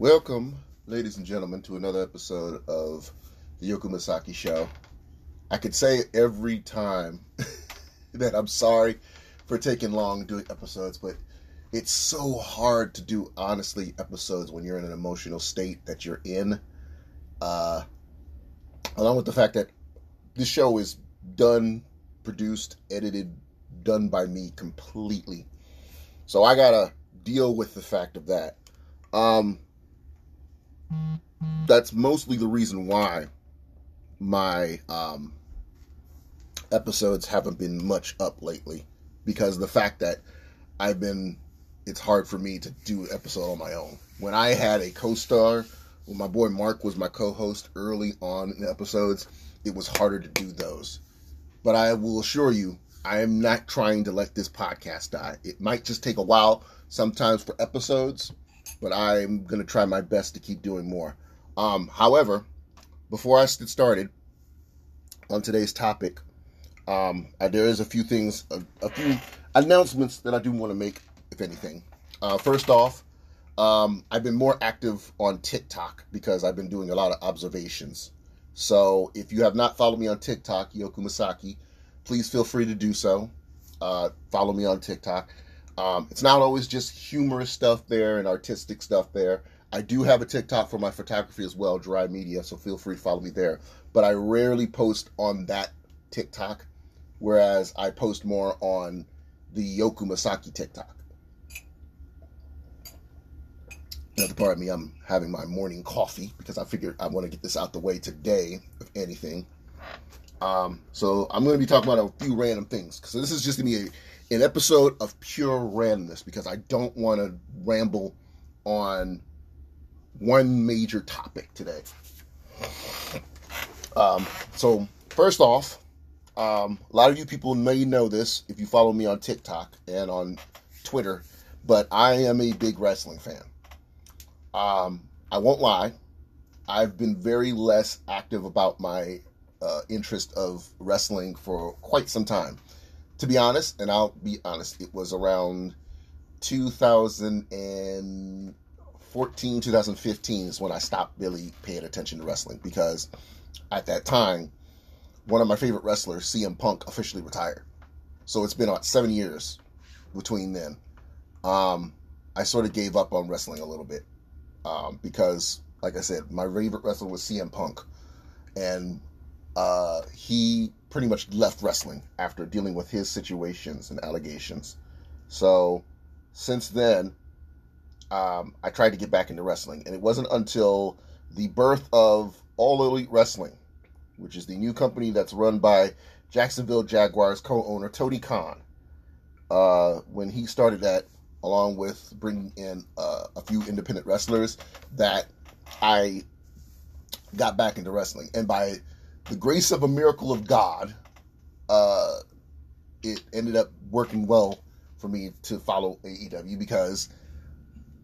Welcome, ladies and gentlemen, to another episode of the Yoku Masaki Show. I could say every time that I'm sorry for taking long doing episodes, but it's so hard to do honestly episodes when you're in an emotional state that you're in. Uh, along with the fact that this show is done, produced, edited, done by me completely. So I gotta deal with the fact of that. Um, that's mostly the reason why my um, episodes haven't been much up lately because the fact that I've been it's hard for me to do an episode on my own. When I had a co-star, when my boy Mark was my co-host early on in the episodes, it was harder to do those. But I will assure you, I am not trying to let this podcast die. It might just take a while sometimes for episodes, but I'm going to try my best to keep doing more. Um, however, before I get started on today's topic, um, there is a few things, a, a, few announcements that I do want to make, if anything. Uh, first off, um, I've been more active on TikTok because I've been doing a lot of observations. So if you have not followed me on TikTok, Yoku Masaki, please feel free to do so. Uh, follow me on TikTok. Um, it's not always just humorous stuff there and artistic stuff there. I do have a TikTok for my photography as well, Dry Media, so feel free to follow me there. But I rarely post on that TikTok, whereas I post more on the Yoku Masaki TikTok. part of me, I'm having my morning coffee because I figured I want to get this out the way today, if anything. Um, so I'm going to be talking about a few random things. So this is just going to be a an episode of pure randomness because I don't want to ramble on one major topic today. Um, so, first off, um, a lot of you people may know this if you follow me on TikTok and on Twitter, but I am a big wrestling fan. Um, I won't lie, I've been very less active about my uh, interest of wrestling for quite some time to be honest, and I'll be honest, it was around 2014, 2015 is when I stopped really paying attention to wrestling because at that time, one of my favorite wrestlers, CM Punk, officially retired. So it's been about seven years between then. Um, I sort of gave up on wrestling a little bit um, because, like I said, my favorite wrestler was CM Punk, and uh, he pretty much left wrestling after dealing with his situations and allegations. So since then, um, I tried to get back into wrestling, and it wasn't until the birth of All Elite Wrestling, which is the new company that's run by Jacksonville Jaguars co-owner Tony Khan, uh, when he started that, along with bringing in uh, a few independent wrestlers, that I got back into wrestling. And by the grace of a miracle of God, uh, it ended up working well for me to follow AEW because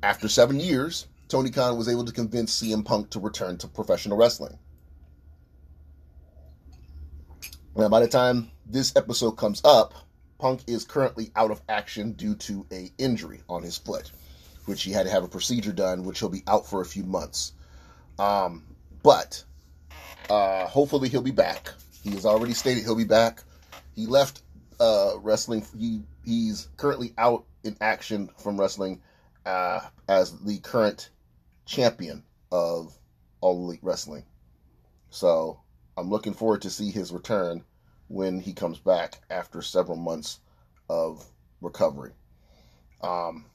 after seven years, Tony Khan was able to convince CM Punk to return to professional wrestling. Now, by the time this episode comes up, Punk is currently out of action due to a injury on his foot, which he had to have a procedure done, which he'll be out for a few months. Um, but uh, hopefully he'll be back. He has already stated he'll be back. He left uh, wrestling. He he's currently out in action from wrestling uh, as the current champion of All Elite Wrestling. So I'm looking forward to see his return when he comes back after several months of recovery. Um,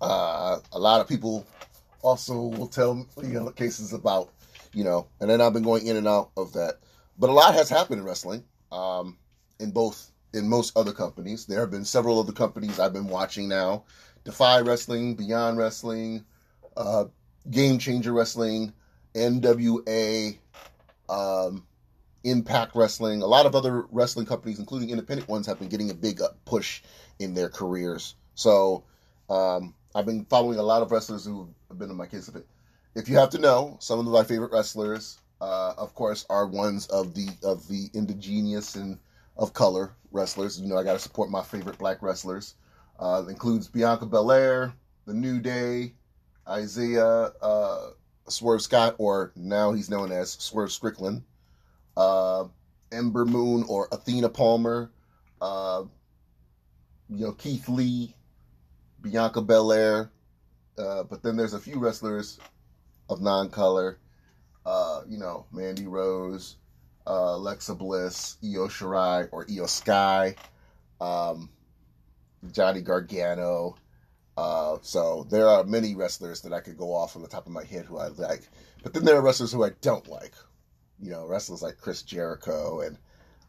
uh, a lot of people also will tell you know cases about you know, and then I've been going in and out of that. But a lot has happened in wrestling, um, in both in most other companies. There have been several other companies I've been watching now: Defy Wrestling, Beyond Wrestling, uh, Game Changer Wrestling, NWA, um, Impact Wrestling. A lot of other wrestling companies, including independent ones, have been getting a big push in their careers. So um, I've been following a lot of wrestlers who have been in my case of it if you have to know, some of my favorite wrestlers, uh, of course, are ones of the of the indigenous and of color wrestlers. You know, I got to support my favorite black wrestlers. Uh, includes Bianca Belair, The New Day, Isaiah uh, Swerve Scott, or now he's known as Swerve Strickland, uh, Ember Moon or Athena Palmer, uh, you know Keith Lee, Bianca Belair, uh, but then there's a few wrestlers of non-color, uh, you know Mandy Rose, uh, Alexa Bliss, Io Shirai or Iyo Sky, um, Johnny Gargano. Uh, so there are many wrestlers that I could go off on the top of my head who I like, but then there are wrestlers who I don't like. You know, wrestlers like Chris Jericho and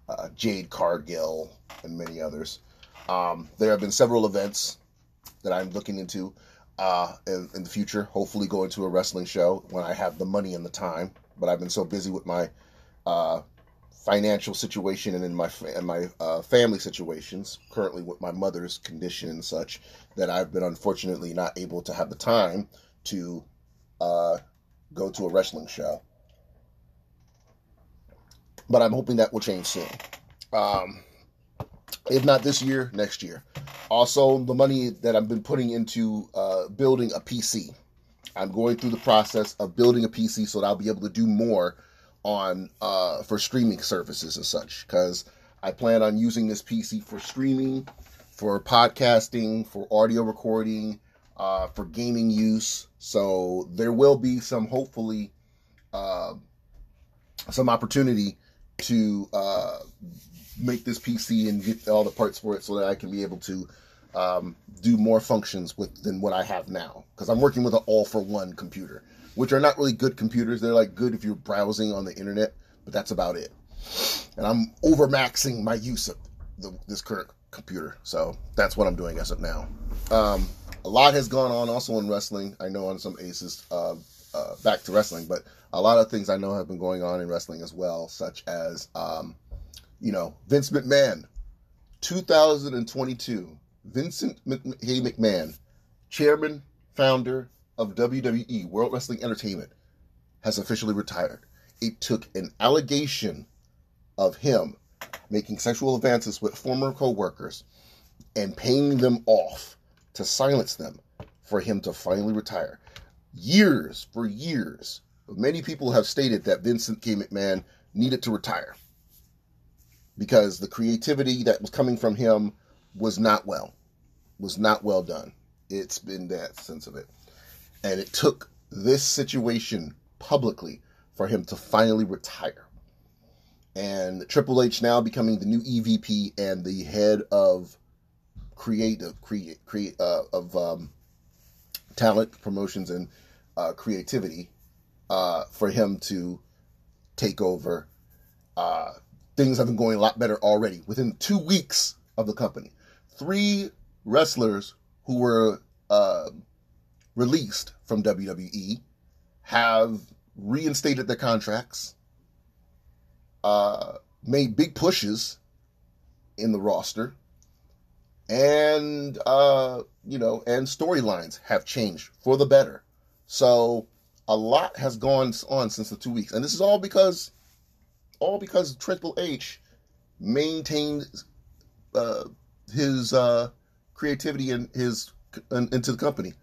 uh, Jade Cargill and many others. Um, there have been several events that I'm looking into uh, in, in, the future. Hopefully, going to a wrestling show when I have the money and the time. But I've been so busy with my uh, financial situation and in my and my uh, family situations, currently with my mother's condition and such, that I've been unfortunately not able to have the time to uh, go to a wrestling show. But I'm hoping that will change soon. Um, if not this year, next year. Also, the money that I've been putting into uh, building a PC. I'm going through the process of building a PC so that I'll be able to do more on uh, for streaming services and such because I plan on using this PC for streaming, for podcasting, for audio recording, uh, for gaming use. So there will be some hopefully uh, some opportunity to uh, make this PC and get all the parts for it so that I can be able to um, do more functions with than what I have now because I'm working with an all for one computer which are not really good computers. They're like good if you're browsing on the internet, but that's about it. And I'm overmaxing my use of the, this current computer, so that's what I'm doing as of now. Um, a lot has gone on also in wrestling. I know on some aces, uh, uh, back to wrestling, but a lot of things I know have been going on in wrestling as well, such as, um, you know, Vince McMahon, 2022, Vincent McMahon, chairman, founder, of WWE, World Wrestling Entertainment, has officially retired. It took an allegation of him making sexual advances with former co workers and paying them off to silence them for him to finally retire. Years, for years, many people have stated that Vincent K. McMahon needed to retire because the creativity that was coming from him was not well, was not well done. It's been that sense of it. And it took this situation publicly for him to finally retire. And Triple H now becoming the new EVP and the head of creative create create uh, of um, talent promotions and uh, creativity uh, for him to take over. Things have been going a lot better already within two weeks of the company. Three wrestlers who were uh, released from WWE have reinstated their contracts, uh, made big pushes in the roster, and uh, you know, and storylines have changed for the better. So a lot has gone on since the two weeks, and this is all because, all because Triple H maintained uh, his uh, creativity and his into the company.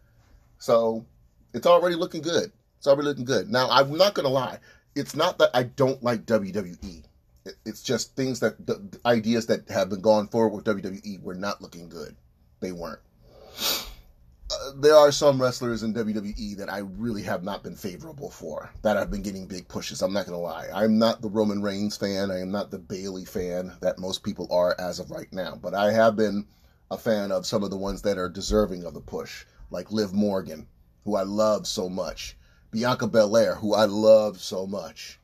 So it's already looking good. It's already looking good. Now, I'm not to lie. It's not that I don't like WWE. It's just things that the ideas that have been gone forward with WWE were not looking good. They weren't. There are some wrestlers in WWE that I really have not been favorable for that I've been getting big pushes. I'm not going to lie. I'm not the Roman Reigns fan. I am not the Bayley fan that most people are as of right now. But I have been a fan of some of the ones that are deserving of the push like Liv Morgan, who I love so much, Bianca Belair, who I love so much.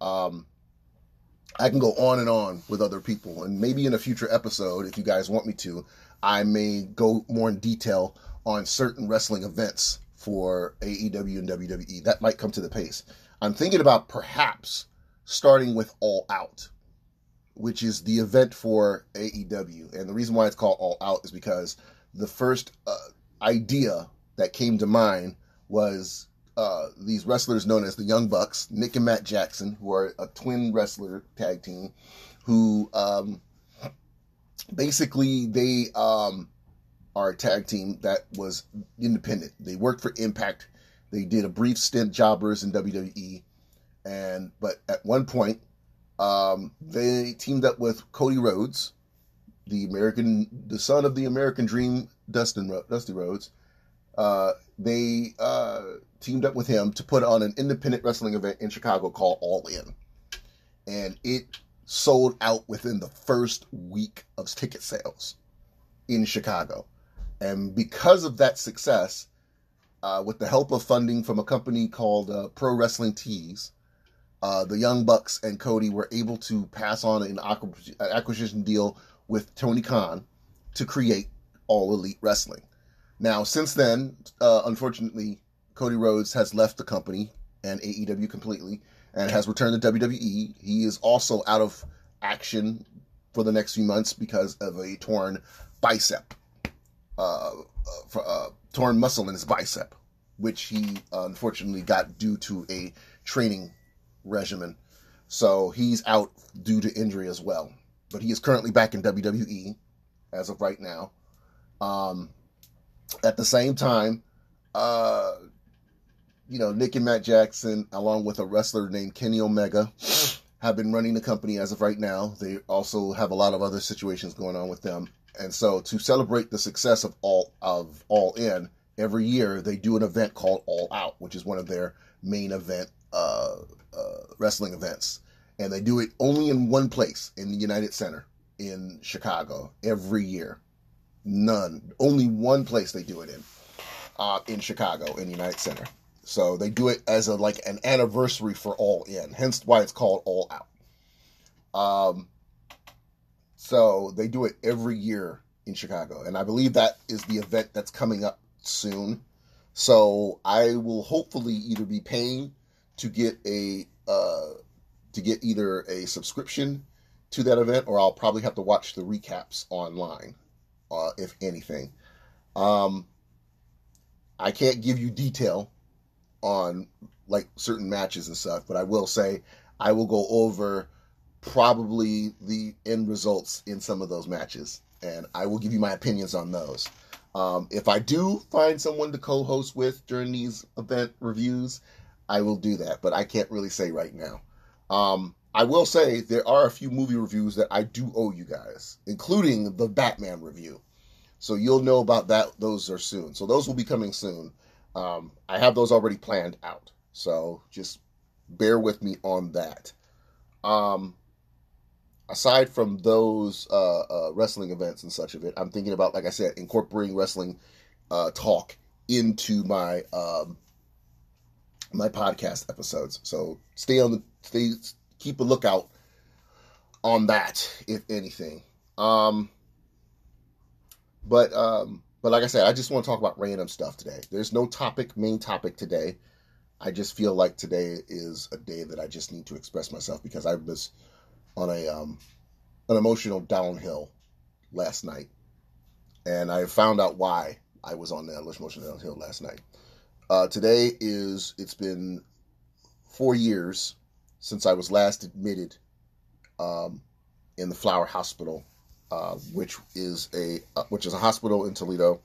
Um, I can go on and on with other people, and maybe in a future episode, if you guys want me to, I may go more in detail on certain wrestling events for AEW and WWE. That might come to the pace. I'm thinking about perhaps starting with All Out, which is the event for AEW. And the reason why it's called All Out is because the first uh, idea that came to mind was uh, these wrestlers known as the Young Bucks, Nick and Matt Jackson, who are a twin wrestler tag team, who um, basically they um, are a tag team that was independent. They worked for Impact. They did a brief stint jobbers in WWE, and but at one point, um, they teamed up with Cody Rhodes, the American, the son of the American Dream, Dustin Dusty Rhodes. Uh, they uh, teamed up with him to put on an independent wrestling event in Chicago called All In, and it sold out within the first week of ticket sales in Chicago. And because of that success, uh, with the help of funding from a company called uh, Pro Wrestling Tees, uh, the Young Bucks and Cody were able to pass on an acquisition deal with Tony Khan to create All Elite Wrestling. Now, since then, uh, unfortunately, Cody Rhodes has left the company and AEW completely and has returned to WWE. He is also out of action for the next few months because of a torn bicep, uh, uh, for, uh, torn muscle in his bicep, which he unfortunately got due to a training regimen. So he's out due to injury as well. But he is currently back in WWE as of right now. Um, at the same time, uh, you know, Nick and Matt Jackson, along with a wrestler named Kenny Omega, have been running the company as of right now. They also have a lot of other situations going on with them. And so to celebrate the success of all of All In, every year they do an event called All Out, which is one of their main event uh, uh, wrestling events. And they do it only in one place in the United Center in Chicago every year. None. Only one place they do it in. Uh, in Chicago in the United Center. So they do it as a like an anniversary for All In, hence why it's called All Out. Um, so they do it every year in Chicago, and I believe that is the event that's coming up soon. So I will hopefully either be paying to get a uh, to get either a subscription to that event, or I'll probably have to watch the recaps online, uh, if anything. Um, I can't give you detail on like certain matches and stuff, but I will say I will go over probably the end results in some of those matches, and I will give you my opinions on those. Um, if I do find someone to co-host with during these event reviews, I will do that, but I can't really say right now. Um, I will say there are a few movie reviews that I do owe you guys, including the Batman review. So you'll know about that. Those are soon. So those will be coming soon. Um, I have those already planned out. So just bear with me on that. Um, aside from those uh, uh, wrestling events and such of it, I'm thinking about, like I said, incorporating wrestling uh, talk into my um, my podcast episodes. So stay on the stay keep a lookout on that, if anything. Um, but um, but like I said, I just want to talk about random stuff today. There's no topic, main topic today. I just feel like today is a day that I just need to express myself because I was on a um, an emotional downhill last night, and I found out why I was on that emotional downhill last night. Uh, today is it's been four years since I was last admitted um, in the Flower Hospital uh, which is a uh, which is a hospital in Toledo,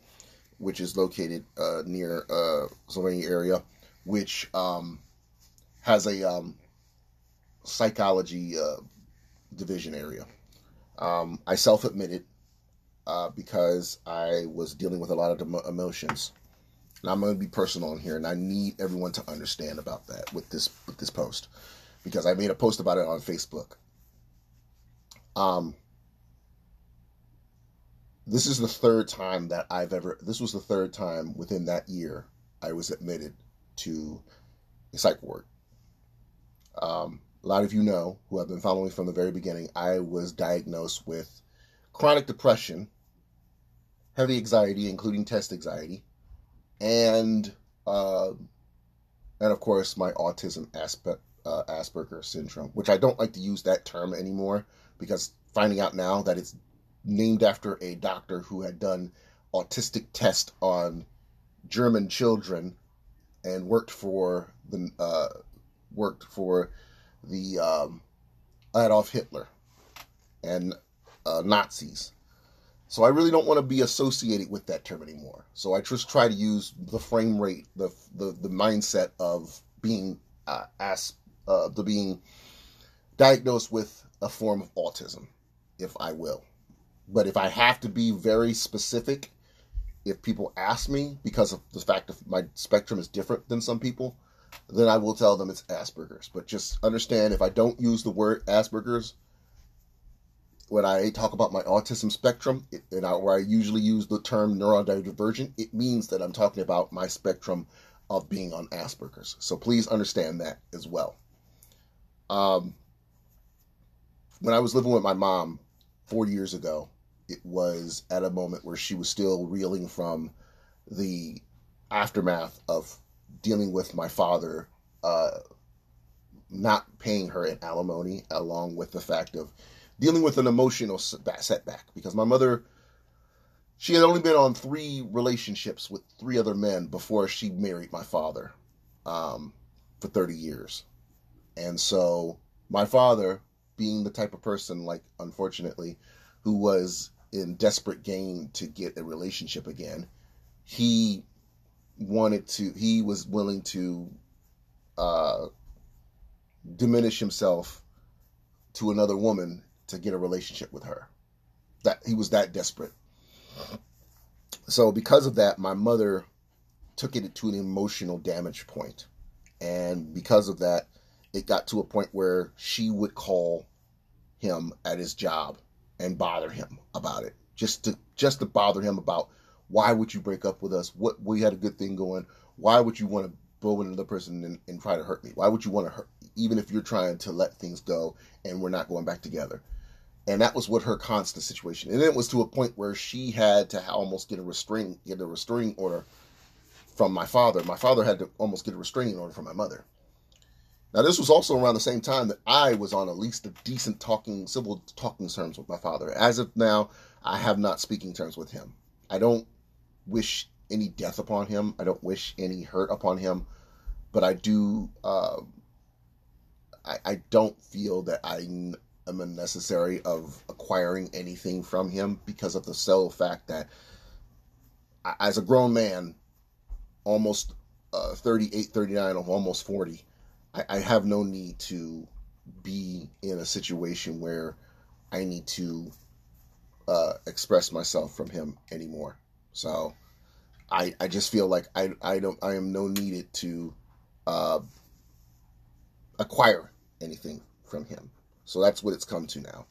which is located uh, near uh, Sylvania area, which um, has a um, psychology uh, division area. Um, I self admitted uh, because I was dealing with a lot of emotions. And I'm going to be personal in here, and I need everyone to understand about that with this with this post because I made a post about it on Facebook. Um, this is the third time that I've ever, this was the third time within that year I was admitted to a psych ward. Um, a lot of you know who have been following me from the very beginning, I was diagnosed with chronic depression, heavy anxiety, including test anxiety, and uh, and of course my autism uh, Asperger syndrome, which I don't like to use that term anymore because finding out now that it's named after a doctor who had done autistic test on German children and worked for the uh, worked for the um, Adolf Hitler and uh, Nazis. So I really don't want to be associated with that term anymore. So I just try to use the frame rate, the the, the mindset of being uh, as uh, the being diagnosed with a form of autism, if I will. But if I have to be very specific, if people ask me because of the fact that my spectrum is different than some people, then I will tell them it's Asperger's. But just understand if I don't use the word Asperger's, when I talk about my autism spectrum, and I, where I usually use the term neurodivergent, it means that I'm talking about my spectrum of being on Asperger's. So please understand that as well. Um, when I was living with my mom four years ago, it was at a moment where she was still reeling from the aftermath of dealing with my father uh, not paying her an alimony, along with the fact of dealing with an emotional setback. Because my mother, she had only been on three relationships with three other men before she married my father um, for 30 years. And so my father, being the type of person, like, unfortunately, who was in desperate gain to get a relationship again, he wanted to, he was willing to uh, diminish himself to another woman to get a relationship with her. That he was that desperate. So because of that, my mother took it to an emotional damage. And because of that, it got to a point where she would call him at his job and bother him about it. Just to just to bother him about why would you break up with us? What we had a good thing going. Why would you want to go with another person and, and try to hurt me? Why would you want to hurt even if you're trying to let things go and we're not going back together? And that was what her constant situation. And it was to a point where she had to almost get a restraining get a restraining order from my father. My father had to almost get a restraining order from my mother. Now, this was also around the same time that I was on at least a decent talking, civil talking terms with my father. As of now, I have not speaking terms with him. I don't wish any death upon him. I don't wish any hurt upon him, but I do. Uh, I, I don't feel that I am unnecessary of acquiring anything from him because of the sole fact that, as a grown man, almost uh, 38, 39, of almost 40 I, I have no need to be in a situation where I need to uh, express myself from him anymore. So I I just feel like I I don't I am no needed to uh, acquire anything from him. So that's what it's come to now.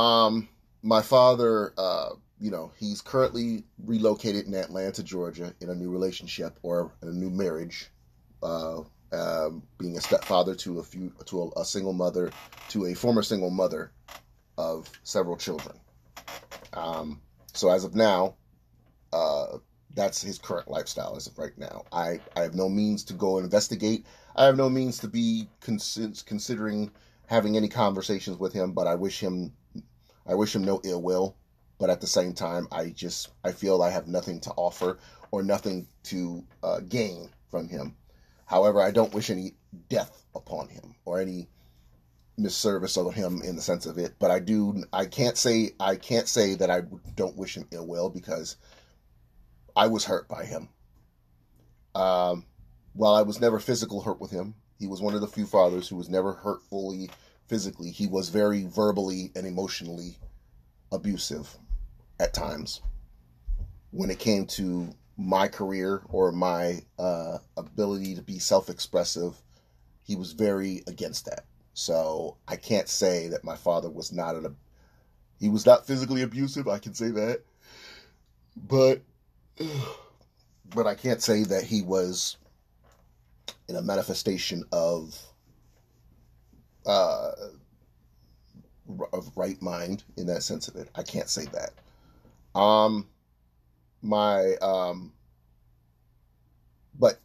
Um, my father, uh, you know, he's currently relocated in Atlanta, Georgia, in a new relationship or a new marriage. Uh, um, being a stepfather to a few to a, a, single mother to a former single mother of several children. Um, so as of now, uh, that's his current lifestyle as of right now. I, I have no means to go investigate. I have no means to be cons- considering having any conversations with him. But I wish him I wish him no ill will. But at the same time, I just I feel I have nothing to offer or nothing to uh, gain from him However, I don't wish any death upon him or any misservice of him in the sense of it. But I do. I can't say. I can't say that I don't wish him ill will because I was hurt by him. Um, while I was never physical hurt with him, he was one of the few fathers who was never hurt fully physically. He was very verbally and emotionally abusive at times. When it came to my career or my uh, ability to be self expressive, he was very against that. So I can't say that my father was not an he was not physically abusive. I can say that, but but I can't say that he was in a manifestation of uh, of right mind in that sense of it. I can't say that. Um, my um but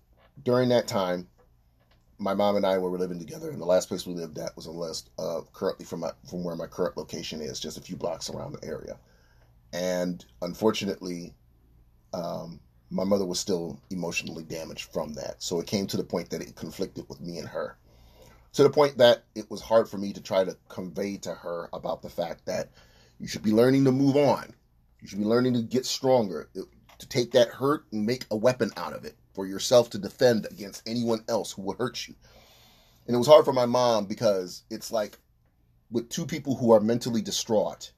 during that time my mom and I were living together, and the last place we lived at was on list uh, currently from my from where my current location is, just a few blocks around the area. And unfortunately, um, my mother was still emotionally damaged from that, so it came to the point that it conflicted with me and her, to the point that it was hard for me to try to convey to her about the fact that you should be learning to move on You should be learning to get stronger, to take that hurt and make a weapon out of it for yourself to defend against anyone else who will hurt you. And it was hard for my mom because it's like with two people who are mentally distraught,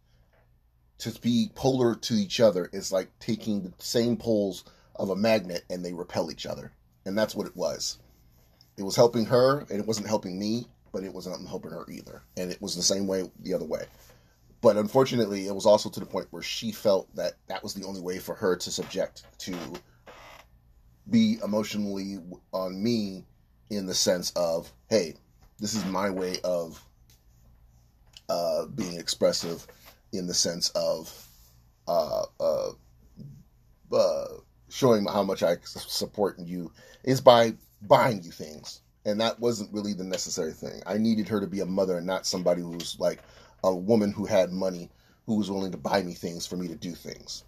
to be polar to each other is like taking the same poles of a magnet and they repel each other. And that's what it was. It was helping her and it wasn't helping me, but it wasn't helping her either. And it was the same way the other way. But unfortunately, it was also to the point where she felt that that was the only way for her to subject to be emotionally on me in the sense of, hey, this is my way of uh, being expressive in the sense of uh, uh, uh, showing how much I support you is by buying you things. And that wasn't really the necessary thing. I needed her to be a mother and not somebody who's like a woman who had money who was willing to buy me things for me to do things.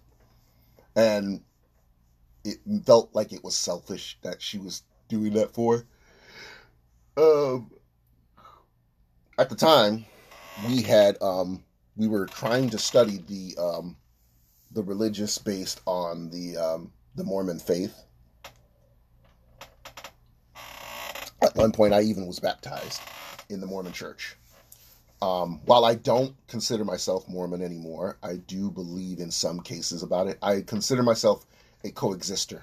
And it felt like it was selfish that she was doing that for. Um, at the time, we had um, we were trying to study the um, the religious based on the um, the Mormon faith. At one point, I even was baptized in the Mormon Church. Um, while I don't consider myself Mormon anymore, I do believe in some cases about it. I consider myself a coexister.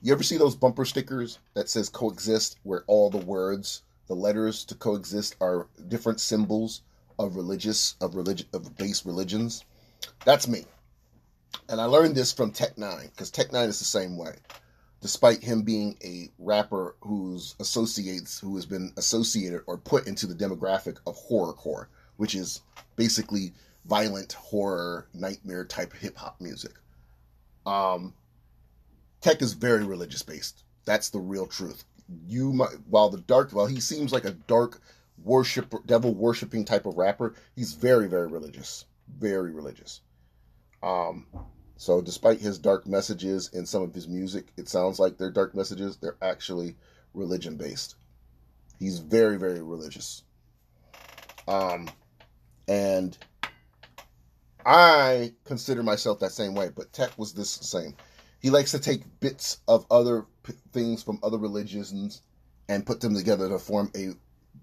You ever see those bumper stickers that says coexist, where all the words, the letters to coexist, are different symbols of religious of religion of base religions. That's me. And I learned this from Tech N9ne because Tech N9ne is the same way. Despite him being a rapper who's associates who has been associated or put into the demographic of horrorcore, which is basically violent horror nightmare type hip hop music. Um, Tech is very religious based. That's the real truth. You might, while the dark, while he seems like a dark worship devil worshiping type of rapper. He's very very religious, very religious. Um, so despite his dark messages in some of his music, it sounds like they're dark messages. They're actually religion based. He's very very religious. Um, and I consider myself that same way, but Tech was this same. He likes to take bits of other p- things from other religions and put them together to form a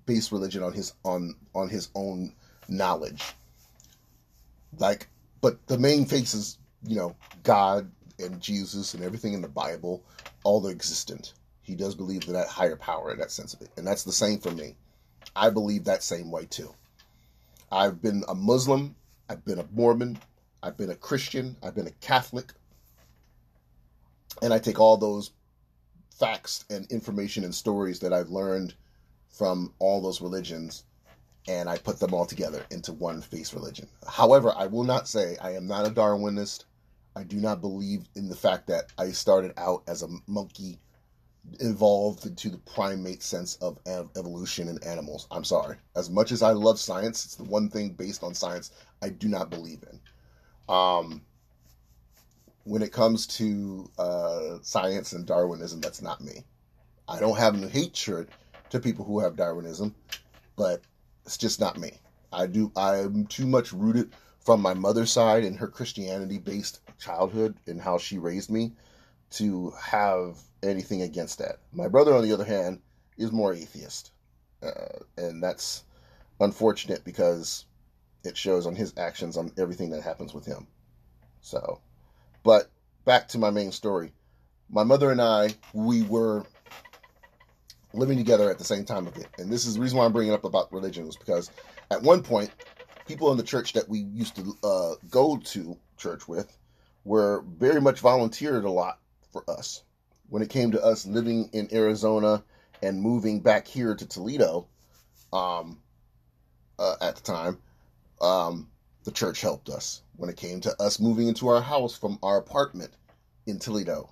base religion on his on on his own knowledge. Like, but the main face is you know God and Jesus and everything in the Bible, all the existent. He does believe in that higher power in that sense of it, and that's the same for me. I believe that same way too. I've been a Muslim, I've been a Mormon, I've been a Christian, I've been a Catholic, and I take all those facts and information and stories that I've learned from all those religions and I put them all together into one face religion. However, I will not say I am not a Darwinist. I do not believe in the fact that I started out as a monkey evolved into the primate sense of evolution in animals. I'm sorry. As much as I love science, it's the one thing based on science I do not believe in. Um, when it comes to uh, science and Darwinism, that's not me. I don't have any hatred to people who have Darwinism, but it's just not me. I do. I'm too much rooted from my mother's side and her Christianity based childhood and how she raised me to have anything against that. My brother, on the other hand, is more atheist, uh, and that's unfortunate because it shows on his actions on everything that happens with him. So, but back to my main story. My mother and I, we were living together at the same time of it. And this is the reason why I'm bringing up about religion was because at one point, people in the church that we used to uh, go to church with were very much volunteered a lot for us. When it came to us living in Arizona and moving back here to Toledo, um, uh, at the time, um, the church helped us. When it came to us moving into our house from our apartment in Toledo,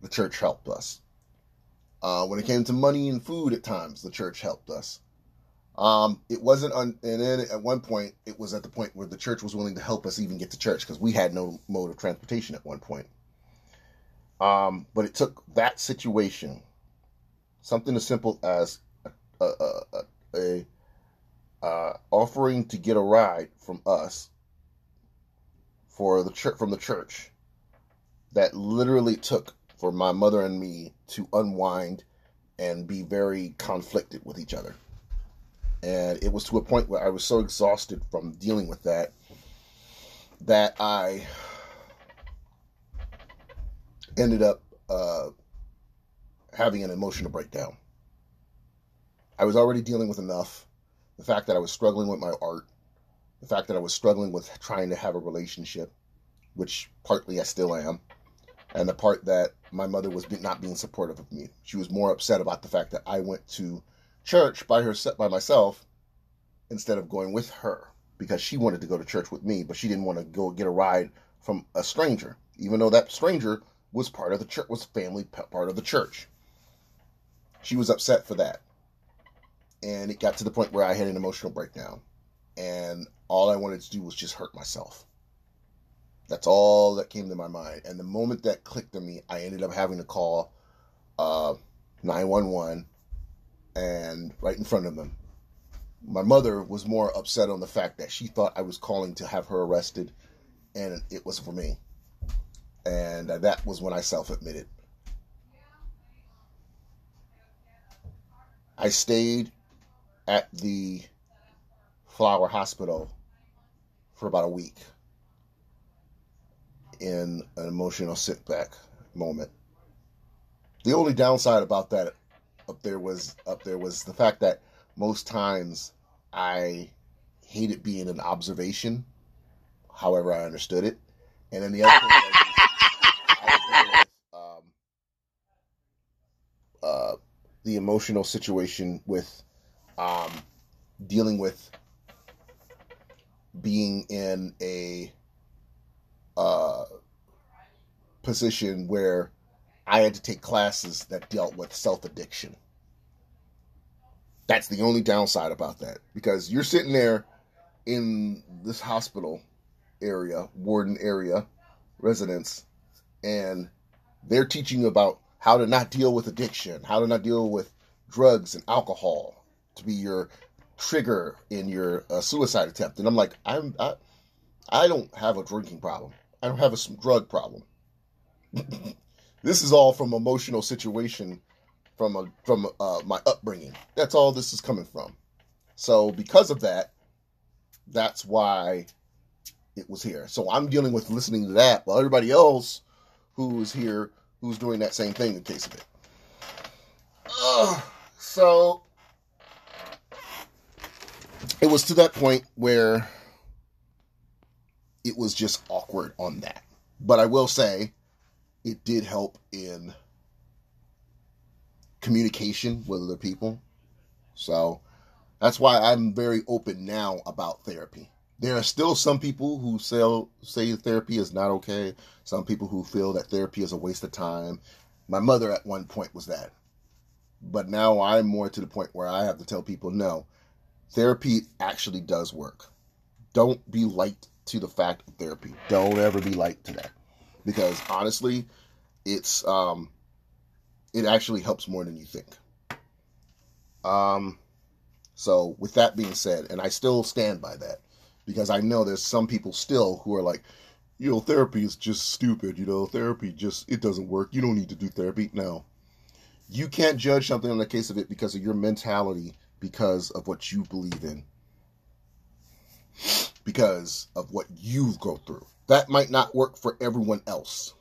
the church helped us. Uh, when it came to money and food at times, the church helped us. Um, it wasn't, un- and then at one point, it was at the point where the church was willing to help us even get to church because we had no mode of transportation at one point. Um, but it took that situation, something as simple as a, a, a, a uh, offering to get a ride from us for the church from the church that literally took for my mother and me to unwind and be very conflicted with each other. And it was to a point where I was so exhausted from dealing with that that I ended up uh, having an emotional breakdown. I was already dealing with enough. The fact that I was struggling with my art, the fact that I was struggling with trying to have a relationship, which partly I still am, and the part that my mother was not being supportive of me. She was more upset about the fact that I went to church by her by myself instead of going with her because she wanted to go to church with me, but she didn't want to go get a ride from a stranger, even though that stranger was part of the church, was family part of the church. She was upset for that. And it got to the point where I had an emotional breakdown. And all I wanted to do was just hurt myself. That's all that came to my mind. And the moment that clicked in me, I ended up having to call uh, 911 and right in front of them. My mother was more upset on the fact that she thought I was calling to have her arrested, and it was for me. And that was when I self admitted. I stayed at the Flower Hospital for about a week in an emotional setback moment. The only downside about that up there was up there was the fact that most times I hated being an observation. However, I understood it, and then the other thing was, um, uh, the emotional situation with um, dealing with being in a uh, position where I had to take classes that dealt with self addiction. That's the only downside about that because you're sitting there in this hospital area, warden area, residence, and they're teaching you about how to not deal with addiction, how to not deal with drugs and alcohol to be your trigger in your uh, suicide attempt. And I'm like, I'm I, I don't have a drinking problem. I don't have a drug problem. this is all from emotional situation from a, from uh, my upbringing. That's all this is coming from. So because of that, that's why it was here. So I'm dealing with listening to that, while everybody else who's here who's doing that same thing in case of it. So it was to that point where it was just awkward on that. But I will say it did help in communication with other people. So that's why I'm very open now about therapy. There are still some people who say, say therapy is not okay. Some people who feel that therapy is a waste of time. My mother at one point was that. But now I'm more to the point where I have to tell people no, therapy actually does work. Don't be light to the fact of therapy. Don't ever be light to that, because honestly, it's um, it actually helps more than you think. Um, so with that being said, and I still stand by that, because I know there's some people still who are like, you know, therapy is just stupid. You know, therapy just it doesn't work. You don't need to do therapy. No, you can't judge something on the case of it because of your mentality, because of what you believe in because of what you've go through. That might not work for everyone else.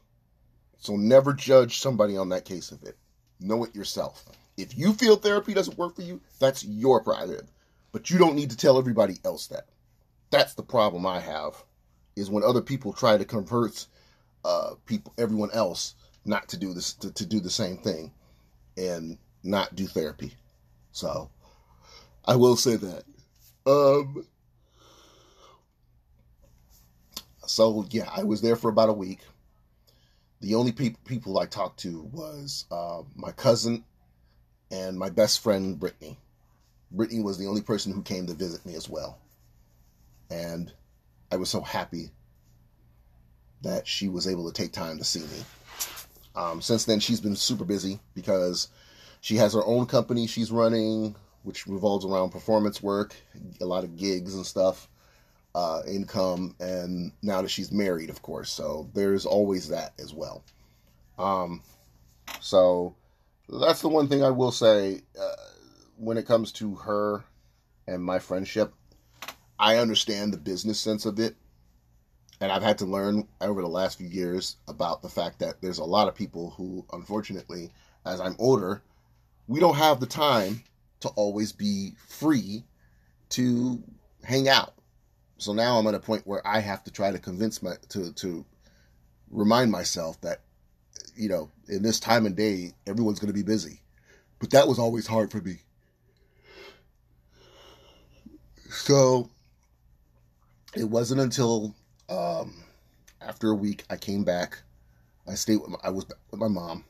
So never judge somebody on that case of it. Know it yourself. If you feel therapy doesn't work for you, that's your prerogative. But you don't need to tell everybody else that. That's the problem I have is when other people try to convert uh, people, everyone else, not to do this, to, to do the same thing, and not do therapy. So, I will say that. Um, so yeah, I was there for about a week. The only pe- people I talked to was uh, my cousin and my best friend Brittany. Brittany was the only person who came to visit me as well, and I was so happy that she was able to take time to see me. Um, since then, she's been super busy because she has her own company she's running, which revolves around performance work, a lot of gigs and stuff. Uh, income, and now that she's married, of course. So there's always that as well. Um, so that's the one thing I will say uh, when it comes to her and my friendship. I understand the business sense of it. And I've had to learn over the last few years about the fact that there's a lot of people who, unfortunately, as I'm older, we don't have the time to always be free to hang out. So now I'm at a point where I have to try to convince my to to remind myself that you know in this time and day everyone's going to be busy. But that was always hard for me. So it wasn't until um, after a week I came back. I stayed with my, I was with my mom.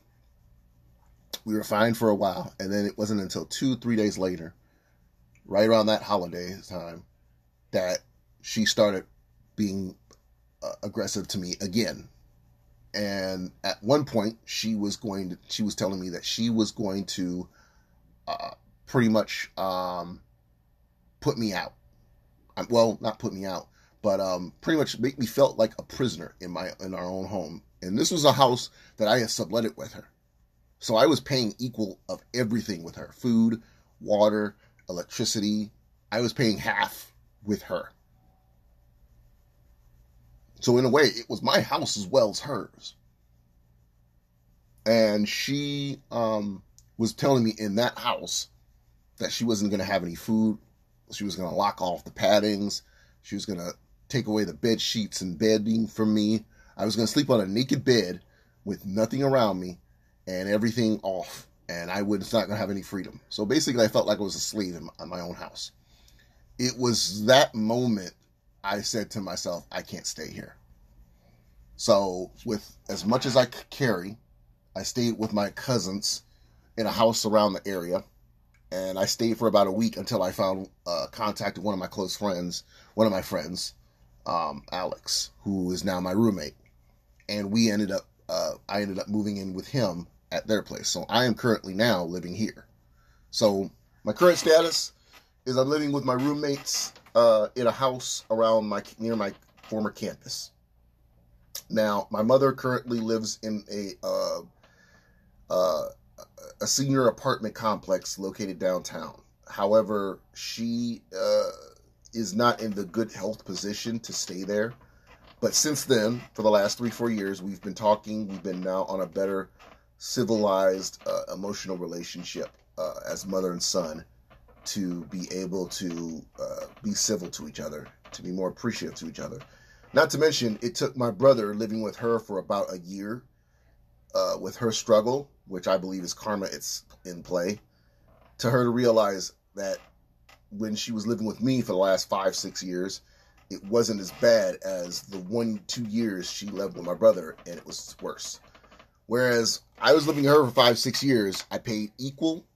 We were fine for a while, and then it wasn't until two three days later, right around that holiday time, that she started being uh, aggressive to me again. And at one point, she was going to she was telling me that she was going to uh, pretty much um, put me out. Well, not put me out but um, pretty much make me felt like a prisoner in my in our own home. And this was a house that I had subletted with her, so I was paying equal of everything with her: food, water, electricity. I was paying half with her. So in a way, it was my house as well as hers. And she um, was telling me in that house that she wasn't going to have any food. She was going to lock off the paddings. She was going to take away the bed sheets and bedding from me. I was going to sleep on a naked bed with nothing around me and everything off, and I was not going to have any freedom. So basically, I felt like I was a slave in my own house. It was that moment I said to myself, I can't stay here. So, with as much as I could carry, I stayed with my cousins in a house around the area. And I stayed for about a week until I found uh, contacted one of my close friends, one of my friends, um, Alex, who is now my roommate, and we ended up uh, I ended up moving in with him at their place. So I am currently now living here. So my current status is I'm living with my roommates uh, in a house around my near my former campus. Now my mother currently lives in a uh, uh, a senior apartment complex located downtown. However, she uh, is not in the good health position to stay there. But since then, for the last three, four years, we've been talking. We've been now on a better civilized uh, emotional relationship uh, as mother and son to be able to uh, be civil to each other, to be more appreciative to each other. Not to mention, it took my brother living with her for about a year uh, with her struggle, which I believe is karma, it's in play, to her to realize that when she was living with me for the last five, six years, it wasn't as bad as the one, two years she lived with my brother, and it was worse. Whereas I was living with her for five, six years, I paid equal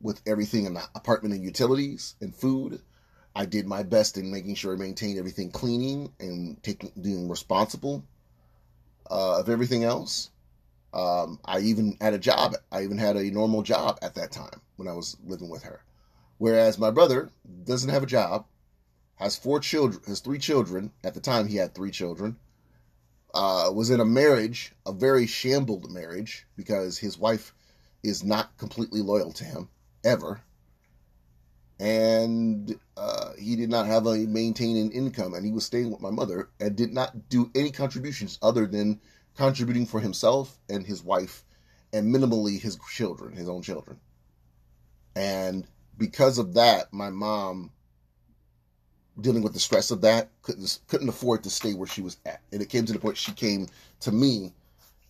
with everything in the apartment and utilities and food. I did my best in making sure I maintained everything cleaning and taking being responsible uh, of everything else. Um, I even had a job. I even had a normal job at that time when I was living with her. Whereas my brother doesn't have a job, has four children, has three children. At the time, he had three children. Uh, was in a marriage, a very shambled marriage, because his wife is not completely loyal to him ever, and uh, he did not have a maintaining income, and he was staying with my mother and did not do any contributions other than contributing for himself and his wife, and minimally his children, his own children, and because of that, my mom dealing with the stress of that couldn't couldn't afford to stay where she was at, and it came to the point she came to me,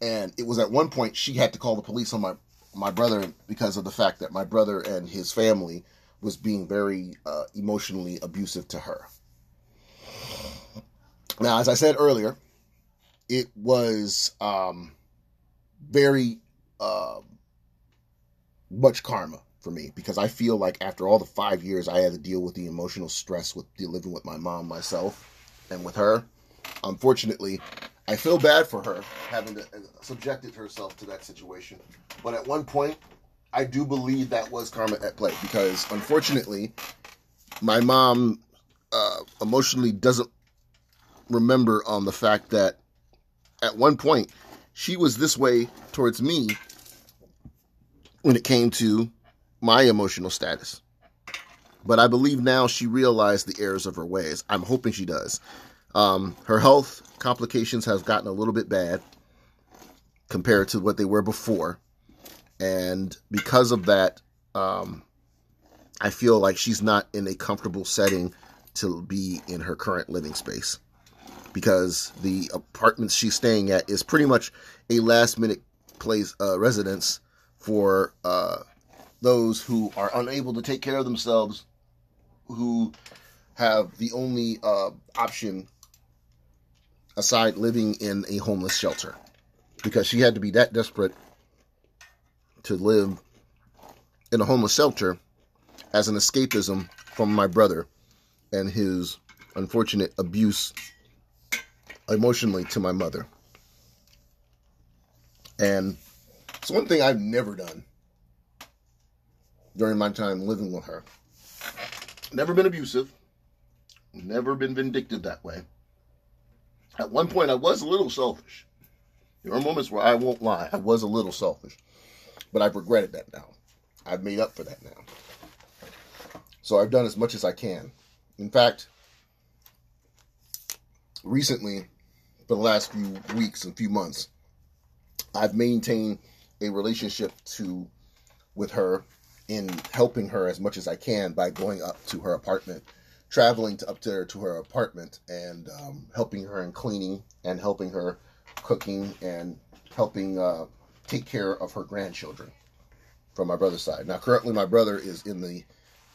and it was at one point she had to call the police on my my brother because of the fact that my brother and his family was being very uh, emotionally abusive to her. Now, as I said earlier, it was um, very uh, much karma for me because I feel like after all the five years I had to deal with the emotional stress with living with my mom myself and with her. Unfortunately, I feel bad for her having to, uh, subjected herself to that situation. But at one point, I do believe that was karma at play because unfortunately, my mom uh, emotionally doesn't remember on the fact that at one point she was this way towards me when it came to my emotional status. But I believe now she realized the errors of her ways. I'm hoping she does. Um, her health complications have gotten a little bit bad compared to what they were before. And because of that, um, I feel like she's not in a comfortable setting to be in her current living space because the apartment she's staying at is pretty much a last minute place uh, residence for uh, those who are unable to take care of themselves, who have the only uh, option aside living in a homeless shelter because she had to be that desperate to live in a homeless shelter as an escapism from my brother and his unfortunate abuse emotionally to my mother. And it's one thing I've never done during my time living with her. Never been abusive, never been vindictive that way. At one point, I was a little selfish. There are moments where I won't lie, I was a little selfish. But I've regretted that now. I've made up for that now. So I've done as much as I can. In fact, recently, for the last few weeks and few months, I've maintained a relationship to with her in helping her as much as I can by going up to her apartment, traveling to up there to her apartment and um, helping her in cleaning and helping her cooking and helping uh, take care of her grandchildren from my brother's side. Now, currently, my brother is in the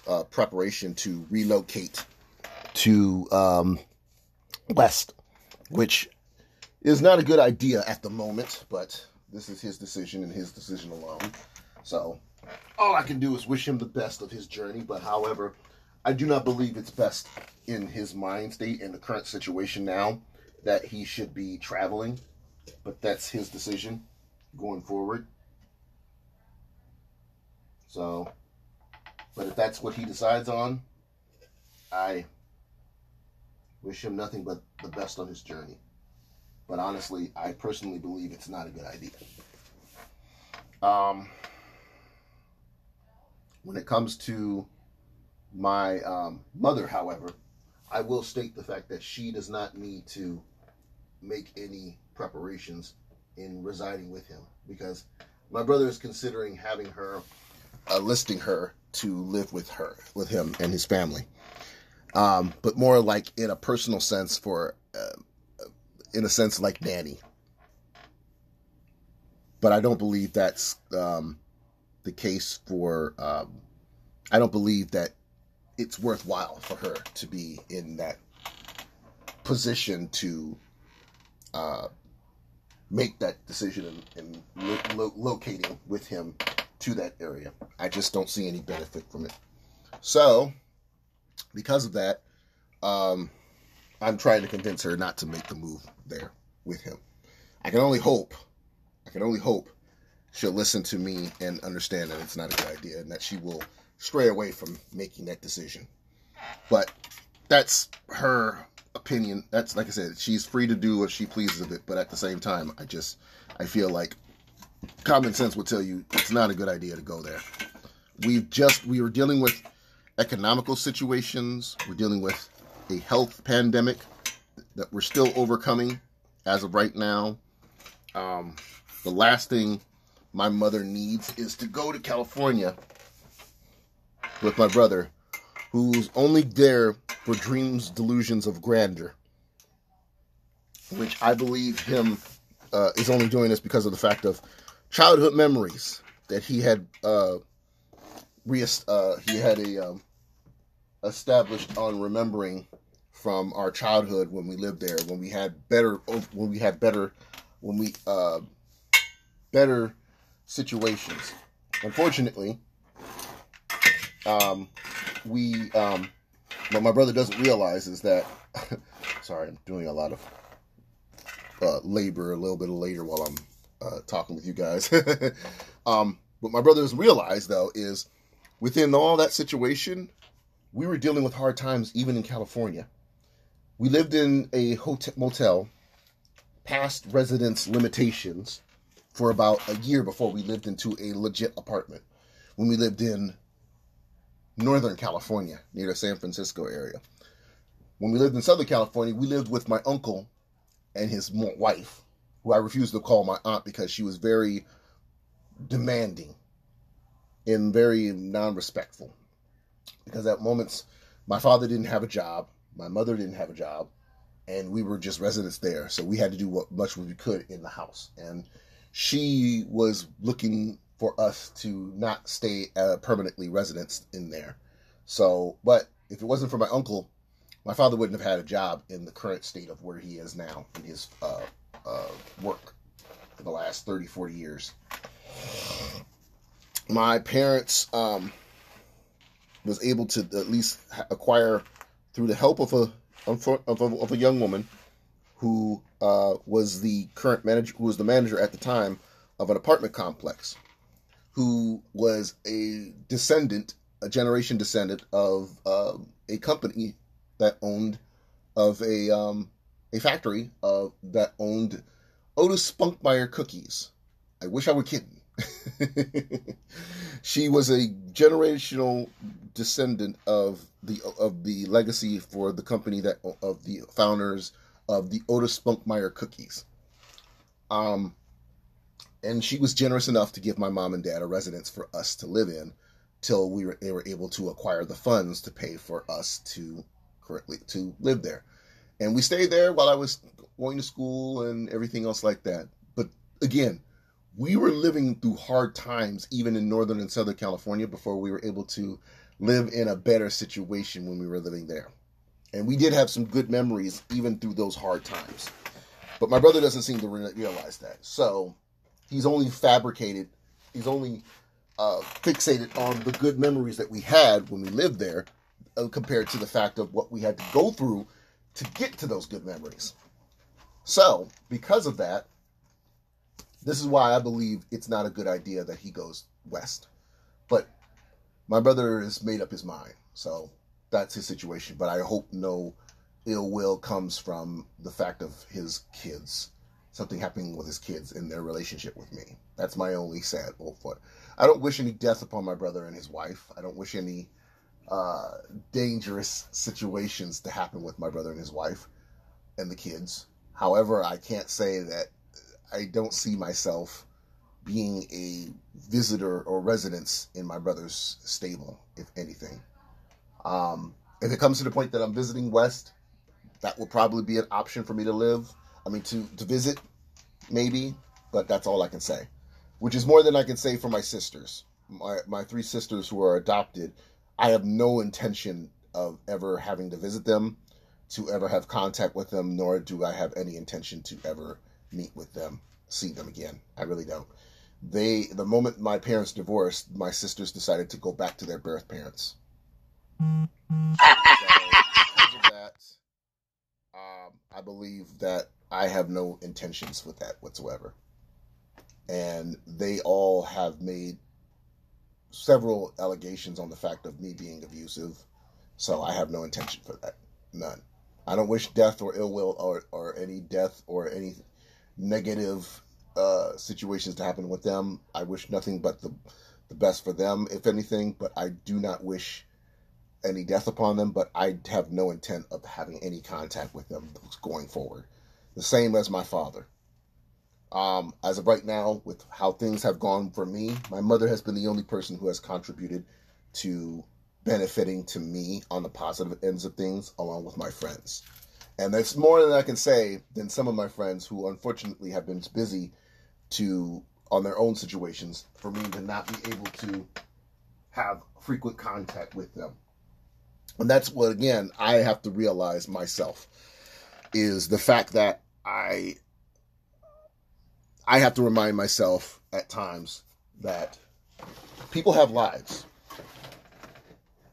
uh, preparation to relocate to um, West, which is not a good idea at the moment, but this is his decision and his decision alone. So, all I can do is wish him the best of his journey, but however, I do not believe it's best in his mind state in the current situation now that he should be traveling, but that's his decision going forward. So, but if that's what he decides on, I wish him nothing but the best on his journey. But honestly, I personally believe it's not a good idea. Um, when it comes to my um, mother, however, I will state the fact that she does not need to make any preparations in residing with him because my brother is considering having her uh, listing her to live with her with him and his family. Um, but more like in a personal sense for uh, in a sense like nanny but i don't believe that's um, the case for um, i don't believe that it's worthwhile for her to be in that position to uh, make that decision and, lo- lo- locating with him to that area. I just don't see any benefit from it. So, because of that, um, I'm trying to convince her not to make the move there with him. I can only hope, I can only hope she'll listen to me and understand that it's not a good idea and that she will stray away from making that decision. But that's her opinion. That's like I said, she's free to do what she pleases with it. But at the same time, I just I feel like common sense would tell you it's not a good idea to go there. We've just we were dealing with economical situations. We're dealing with a health pandemic that we're still overcoming as of right now. Um, the last thing my mother needs is to go to California with my brother, who's only there for dreams, delusions of grandeur, which I believe him uh, is only doing this because of the fact of childhood memories that he had uh, re- uh, he had a um, established on remembering from our childhood when we lived there, when we had better, when we had better, when we uh, better situations. Unfortunately, um, we um, what my brother doesn't realize is that sorry, I'm doing a lot of uh, labor, a little bit later while I'm uh, talking with you guys. um, what my brother doesn't realize though is within all that situation, we were dealing with hard times even in California. We lived in a hotel motel past residence limitations for about a year before we lived into a legit apartment when we lived in Northern California near the San Francisco area. When we lived in Southern California, we lived with my uncle and his wife, who I refused to call my aunt because she was very demanding and very non respectful. Because at moments, my father didn't have a job, my mother didn't have a job, and we were just residents there. So we had to do what much we could in the house. And she was looking for us to not stay uh, permanently residents in there. So, but if it wasn't for my uncle, my father wouldn't have had a job in the current state of where he is now in his uh, uh, work for the last 30, 40 years. My parents um, was able to at least acquire through the help of a of a, of a young woman who uh, was the current manager, who was the manager at the time of an apartment complex, who was a descendant, a generation descendant of uh, a company that owned of a um, a factory of that owned Otis Spunkmeyer cookies. I wish I were kidding. she was a generational descendant of the of the legacy for the company that of the founders of the Otis Spunkmeyer cookies. Um, and she was generous enough to give my mom and dad a residence for us to live in till we were they were able to acquire the funds to pay for us to correctly to live there. And we stayed there while I was going to school and everything else like that. But again, we were living through hard times even in northern and southern California before we were able to live in a better situation when we were living there. And we did have some good memories even through those hard times. But my brother doesn't seem to realize that. So he's only fabricated, he's only uh, fixated on the good memories that we had when we lived there uh, compared to the fact of what we had to go through to get to those good memories. So, because of that, this is why I believe it's not a good idea that he goes west. But my brother has made up his mind. So that's his situation. But I hope no ill will comes from the fact of his kids. Something happening with his kids in their relationship with me. That's my only sad old foot. I don't wish any death upon my brother and his wife. I don't wish any uh, dangerous situations to happen with my brother and his wife and the kids. However, I can't say that I don't see myself being a visitor or residence in my brother's stable, if anything. Um, if it comes to the point that I'm visiting West, that will probably be an option for me to live. I mean, to, to visit, maybe, but that's all I can say. Which is more than I can say for my sisters. My, my three sisters who are adopted, I have no intention of ever having to visit them, to ever have contact with them, nor do I have any intention to ever meet with them, see them again. I really don't they the moment my parents divorced, my sisters decided to go back to their birth parents. so, because of that, um, I believe that I have no intentions with that whatsoever, and they all have made several allegations on the fact of me being abusive. So I have no intention for that. None. I don't wish death or ill will or, or any death or any negative uh, situations to happen with them. I wish nothing but the the best for them, if anything. But I do not wish any death upon them. But I have no intent of having any contact with them going forward. The same as my father. Um, as of right now, with how things have gone for me, my mother has been the only person who has contributed to benefiting to me on the positive ends of things, along with my friends. And that's more than I can say than some of my friends who unfortunately have been busy to on their own situations for me to not be able to have frequent contact with them. And that's what again I have to realize myself is the fact that I I have to remind myself at times that people have lives.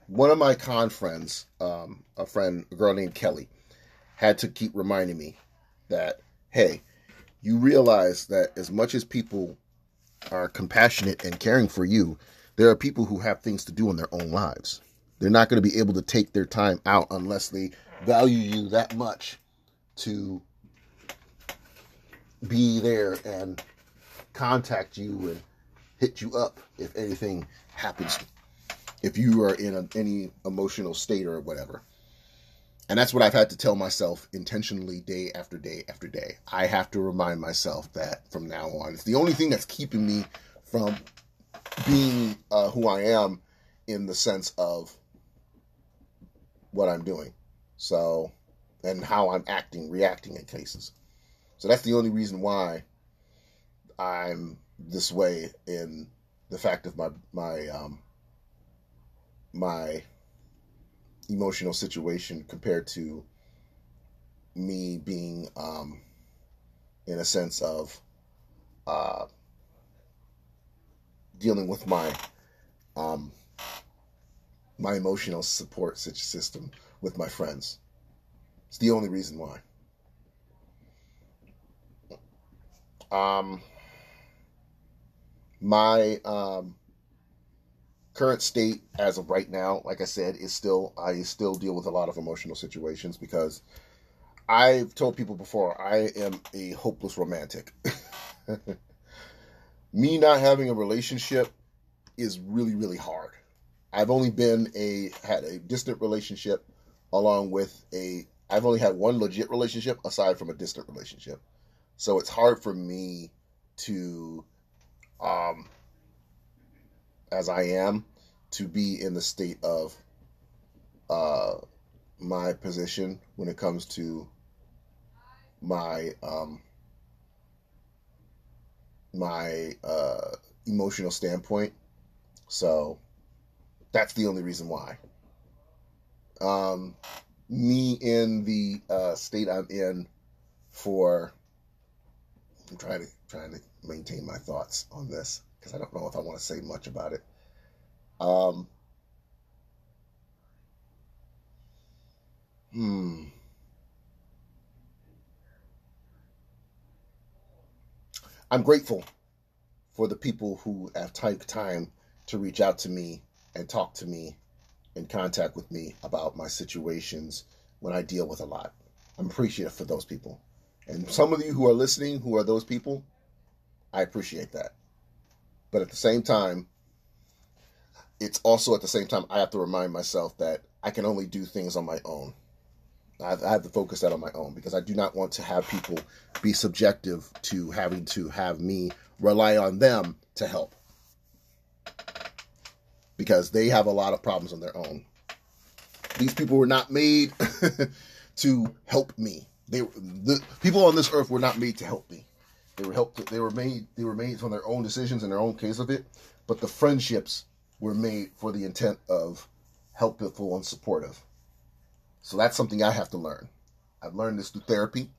One of my con friends, um, a friend, a girl named Kelly, had to keep reminding me that, hey, you realize that as much as people are compassionate and caring for you, there are people who have things to do in their own lives. They're not going to be able to take their time out unless they value you that much to be there and contact you and hit you up if anything happens, if you are in a, any emotional state or whatever. And that's what I've had to tell myself intentionally day after day after day. I have to remind myself that from now on, it's the only thing that's keeping me from being uh, who I am in the sense of what I'm doing. So, and how I'm acting, reacting in cases. So that's the only reason why I'm this way in the fact of my my um my emotional situation compared to me being um in a sense of uh dealing with my um my emotional support system with my friends. It's the only reason why. Um, my um, current state as of right now, like I said, is still I still deal with a lot of emotional situations because I've told people before I am a hopeless romantic. Me not having a relationship is really really hard. I've only been a had a distant relationship along with a I've only had one legit relationship aside from a distant relationship. So it's hard for me to um as I am to be in the state of uh my position when it comes to my um my uh emotional standpoint. So that's the only reason why. Um, me in the uh, state I'm in for. I'm trying to trying to maintain my thoughts on this because I don't know if I want to say much about it. Um, hmm. I'm grateful for the people who have taken time to reach out to me and talk to me in contact with me about my situations when I deal with a lot. I'm appreciative for those people. And some of you who are listening who are those people, I appreciate that. But at the same time, it's also at the same time I have to remind myself that I can only do things on my own. I have to focus that on my own because I do not want to have people be subjective to having to have me rely on them to help because they have a lot of problems on their own. These people were not made to help me. They the people on this earth were not made to help me. They were helped. They were made. They were made from their own decisions and their own case of it. But the friendships were made for the intent of helpful and supportive. So that's something I have to learn. I've learned this through therapy,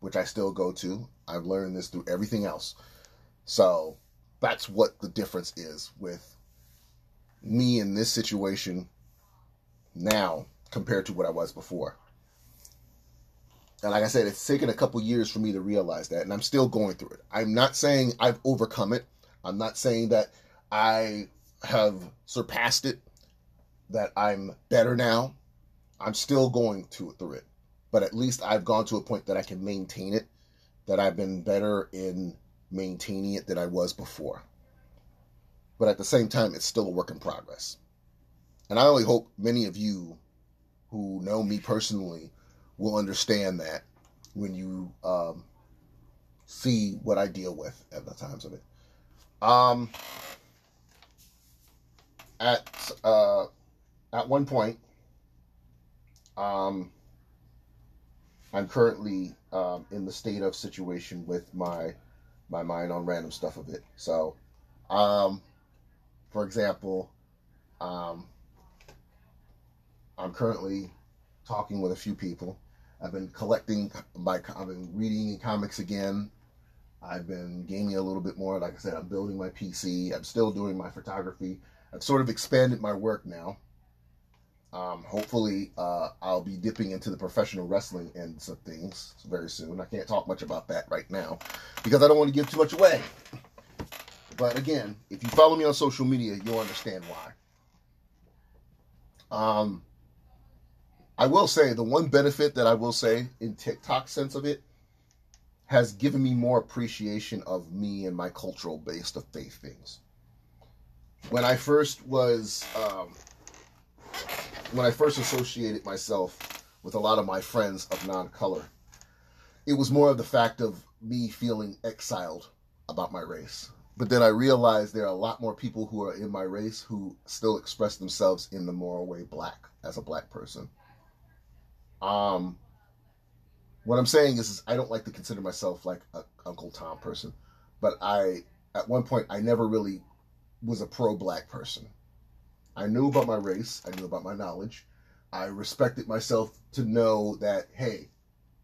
which I still go to. I've learned this through everything else. So that's what the difference is with me in this situation now compared to what I was before. And like I said, it's taken a couple years for me to realize that, and I'm still going through it. I'm not saying I've overcome it. I'm not saying that I have surpassed it, that I'm better now. I'm still going to through it. But at least I've gone to a point that I can maintain it, that I've been better in maintaining it than I was before but at the same time, it's still a work in progress. And I only hope many of you who know me personally will understand that when you um, see what I deal with at the times of it. Um, at uh, at one point, um, I'm currently um, in the state of situation with my my mind on random stuff of it. So, um, for example, um, I'm currently talking with a few people. I've been collecting my, I've been reading comics again. I've been gaming a little bit more. Like I said, I'm building my PC. I'm still doing my photography. I've sort of expanded my work now. Um, hopefully, uh, I'll be dipping into the professional wrestling ends of things very soon. I can't talk much about that right now because I don't want to give too much away. But again, if you follow me on social media, you'll understand why. Um, I will say the one benefit that I will say in TikTok sense of it has given me more appreciation of me and my cultural base of faith things. When I first was, um, when I first associated myself with a lot of my friends of non-color, it was more of the fact of me feeling exiled about my race. But then I realized there are a lot more people who are in my race who still express themselves in the moral way black as a black person. Um, what I'm saying is, is I don't like to consider myself like a Uncle Tom person, but I at one point I never really was a pro black person. I knew about my race, I knew about my knowledge. I respected myself to know that hey,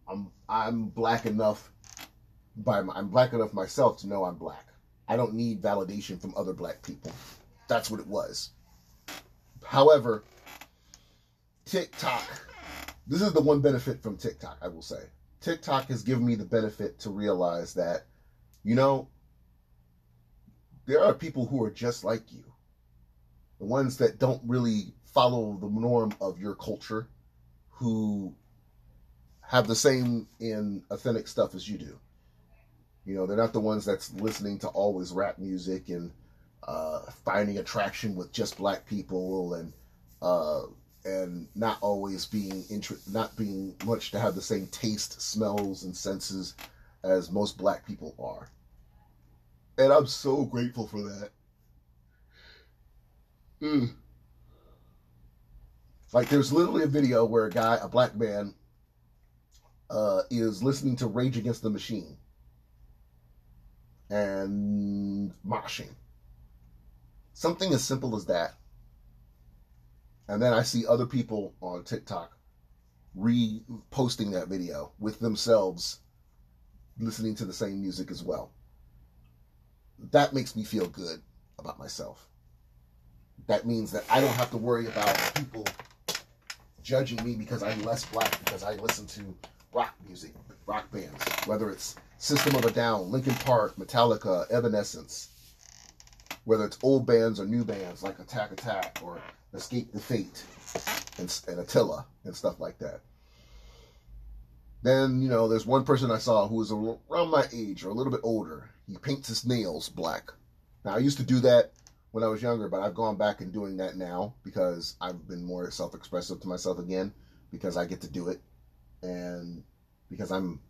I'm I'm black enough by my, I'm black enough myself to know I'm black. I don't need validation from other black people. That's what it was. However, TikTok this is the one benefit from TikTok, I will say. TikTok has given me the benefit to realize that, you know, there are people who are just like you. The ones that don't really follow the norm of your culture, who have the same in authentic stuff as you do. You know, they're not the ones that's listening to always rap music and uh, finding attraction with just black people and uh, and not always being inter- not being much to have the same taste, smells, and senses as most black people are. And I'm so grateful for that. Mm. Like there's literally a video where a guy, a black man, uh, is listening to Rage Against the Machine and moshing. Something as simple as that and then I see other people on TikTok reposting that video with themselves listening to the same music as well. That makes me feel good about myself. That means that I don't have to worry about people judging me because I'm less black because I listen to rock music, rock bands, whether it's System of a Down, Linkin Park, Metallica, Evanescence, whether it's old bands or new bands like Attack Attack or Escape the Fate and, and Attila and stuff like that. Then, you know, there's one person I saw who was around my age or a little bit older. He paints his nails black. Now, I used to do that when I was younger, but I've gone back and doing that now because I've been more self expressive to myself again because I get to do it and because I'm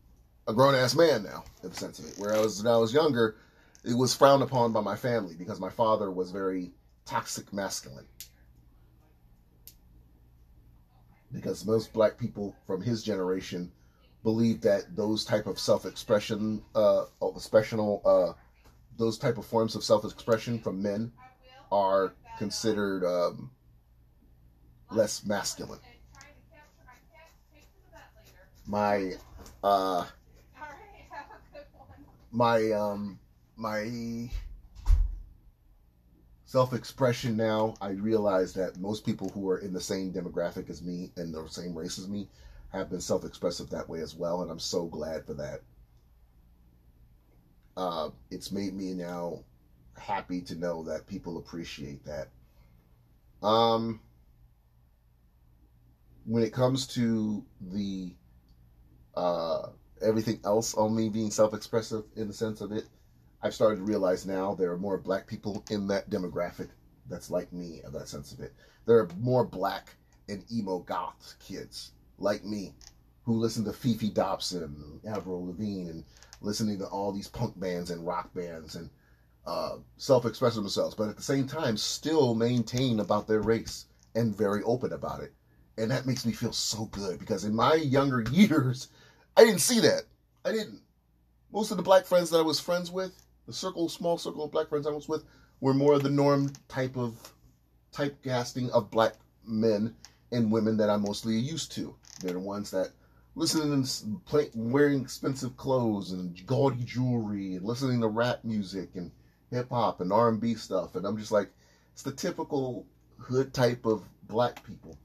a grown ass man now, in the sense of it. Whereas when I was younger, it was frowned upon by my family because my father was very toxic masculine. Because most black people from his generation believe that those type of self-expression, uh, expressional, uh, those type of forms of self-expression from men are considered um, less masculine. My, uh, my, um, my self expression now, I realize that most people who are in the same demographic as me and the same race as me have been self expressive that way as well, and I'm so glad for that. Uh, it's made me now happy to know that people appreciate that. Um, when it comes to the uh, everything else on me being self expressive in the sense of it, I've started to realize now there are more black people in that demographic that's like me in that sense of it. There are more black and emo goth kids like me who listen to Fefe Dobson, and Avril Lavigne, and listening to all these punk bands and rock bands and uh, self-express themselves, but at the same time still maintain about their race and very open about it. And that makes me feel so good because in my younger years, I didn't see that. I didn't. Most of the black friends that I was friends with, the circle, small circle of black friends I was with, were more of the norm type of typecasting of black men and women that I'm mostly used to. They're the ones that listening and play, wearing expensive clothes and gaudy jewelry and listening to rap music and hip hop and R&B stuff. And I'm just like, it's the typical hood type of black people.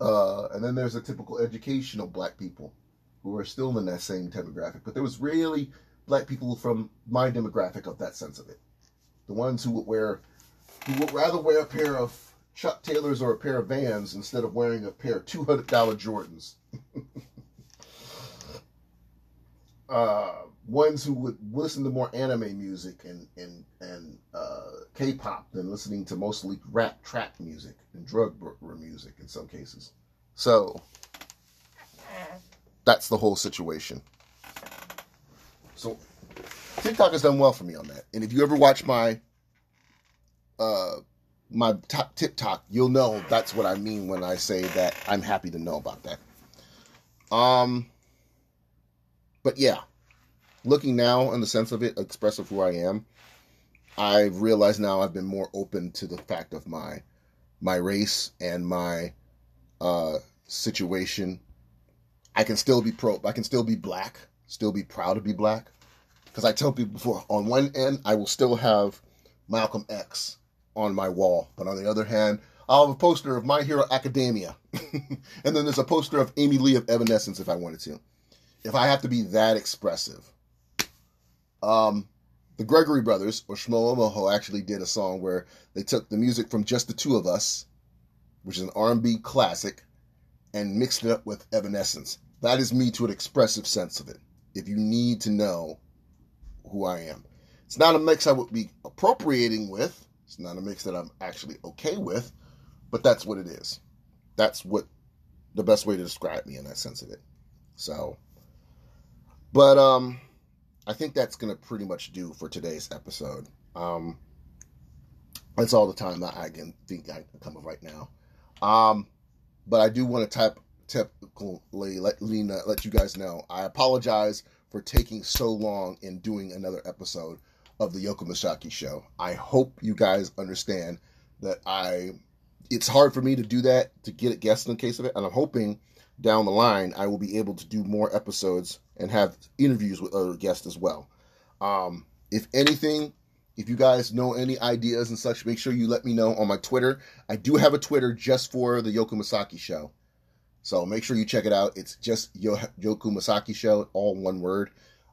Uh, and then there's a typical educational black people who are still in that same demographic. But there was really black people from my demographic of that sense of it. The ones who would wear, who would rather wear a pair of Chuck Taylors or a pair of Vans instead of wearing a pair of two hundred dollar Jordans. uh, ones who would listen to more anime music and and and uh, K-pop than listening to mostly rap trap music and drug music in some cases. So that's the whole situation. So TikTok has done well for me on that. And if you ever watch my uh my top TikTok, you'll know that's what I mean when I say that I'm happy to know about that. Um but yeah, looking now in the sense of it, expressive who I am, I realize now I've been more open to the fact of my my race and my uh situation. I can still be pro I can still be black, still be proud to be black. Because I tell people before, on one end, I will still have Malcolm X on my wall, but on the other hand, I'll have a poster of My Hero Academia, and then there's a poster of Amy Lee of Evanescence if I wanted to. If I have to be that expressive, um, the Gregory Brothers or Shlomo Moho actually did a song where they took the music from Just the Two of Us, which is an R&B classic, and mixed it up with Evanescence. That is me to an expressive sense of it. If you need to know who I am. It's not a mix I would be appropriating with. It's not a mix that I'm actually okay with, but that's what it is. That's what the best way to describe me in that sense of it. So, but um, I think that's gonna pretty much do for today's episode. Um, that's all the time that I can think I can come up right now. Um, but I do want to type typically let Lena let you guys know. I apologize for taking so long in doing another episode of the Yoku show. I hope you guys understand that I it's hard for me to do that to get a guest in the case of it, and I'm hoping down the line I will be able to do more episodes and have interviews with other guests as well. Um, if anything, if you guys know any ideas and such, make sure you let me know on my Twitter. I do have a Twitter just for the Yoku Masaki show. So make sure you check it out. It's just Yo- Yoku Masaki Show, all one word.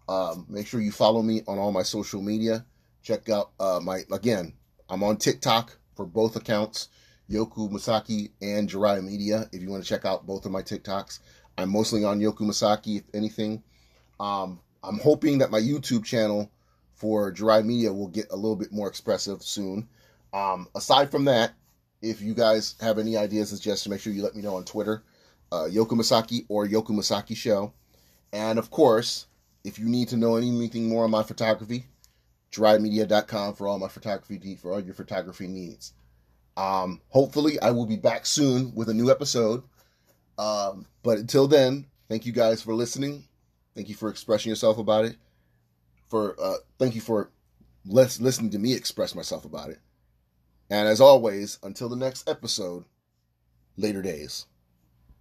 Um, make sure you follow me on all my social media. Check out uh, my again. I'm on TikTok for both accounts, Yoku Masaki and Jirai Media. If you want to check out both of my TikToks, I'm mostly on Yoku Masaki. If anything, um, I'm hoping that my YouTube channel for Jirai Media will get a little bit more expressive soon. Um, aside from that, if you guys have any ideas and suggestions, make sure you let me know on Twitter uh, Yoku Masaki or Yoku Masaki Show. And of course, if you need to know anything more on my photography, jirai.media.com for all my photography for all your photography needs. Um, hopefully, I will be back soon with a new episode. Um, but until then, thank you guys for listening. Thank you for expressing yourself about it. For uh, thank you for less listening to me express myself about it. And as always, until the next episode, later days.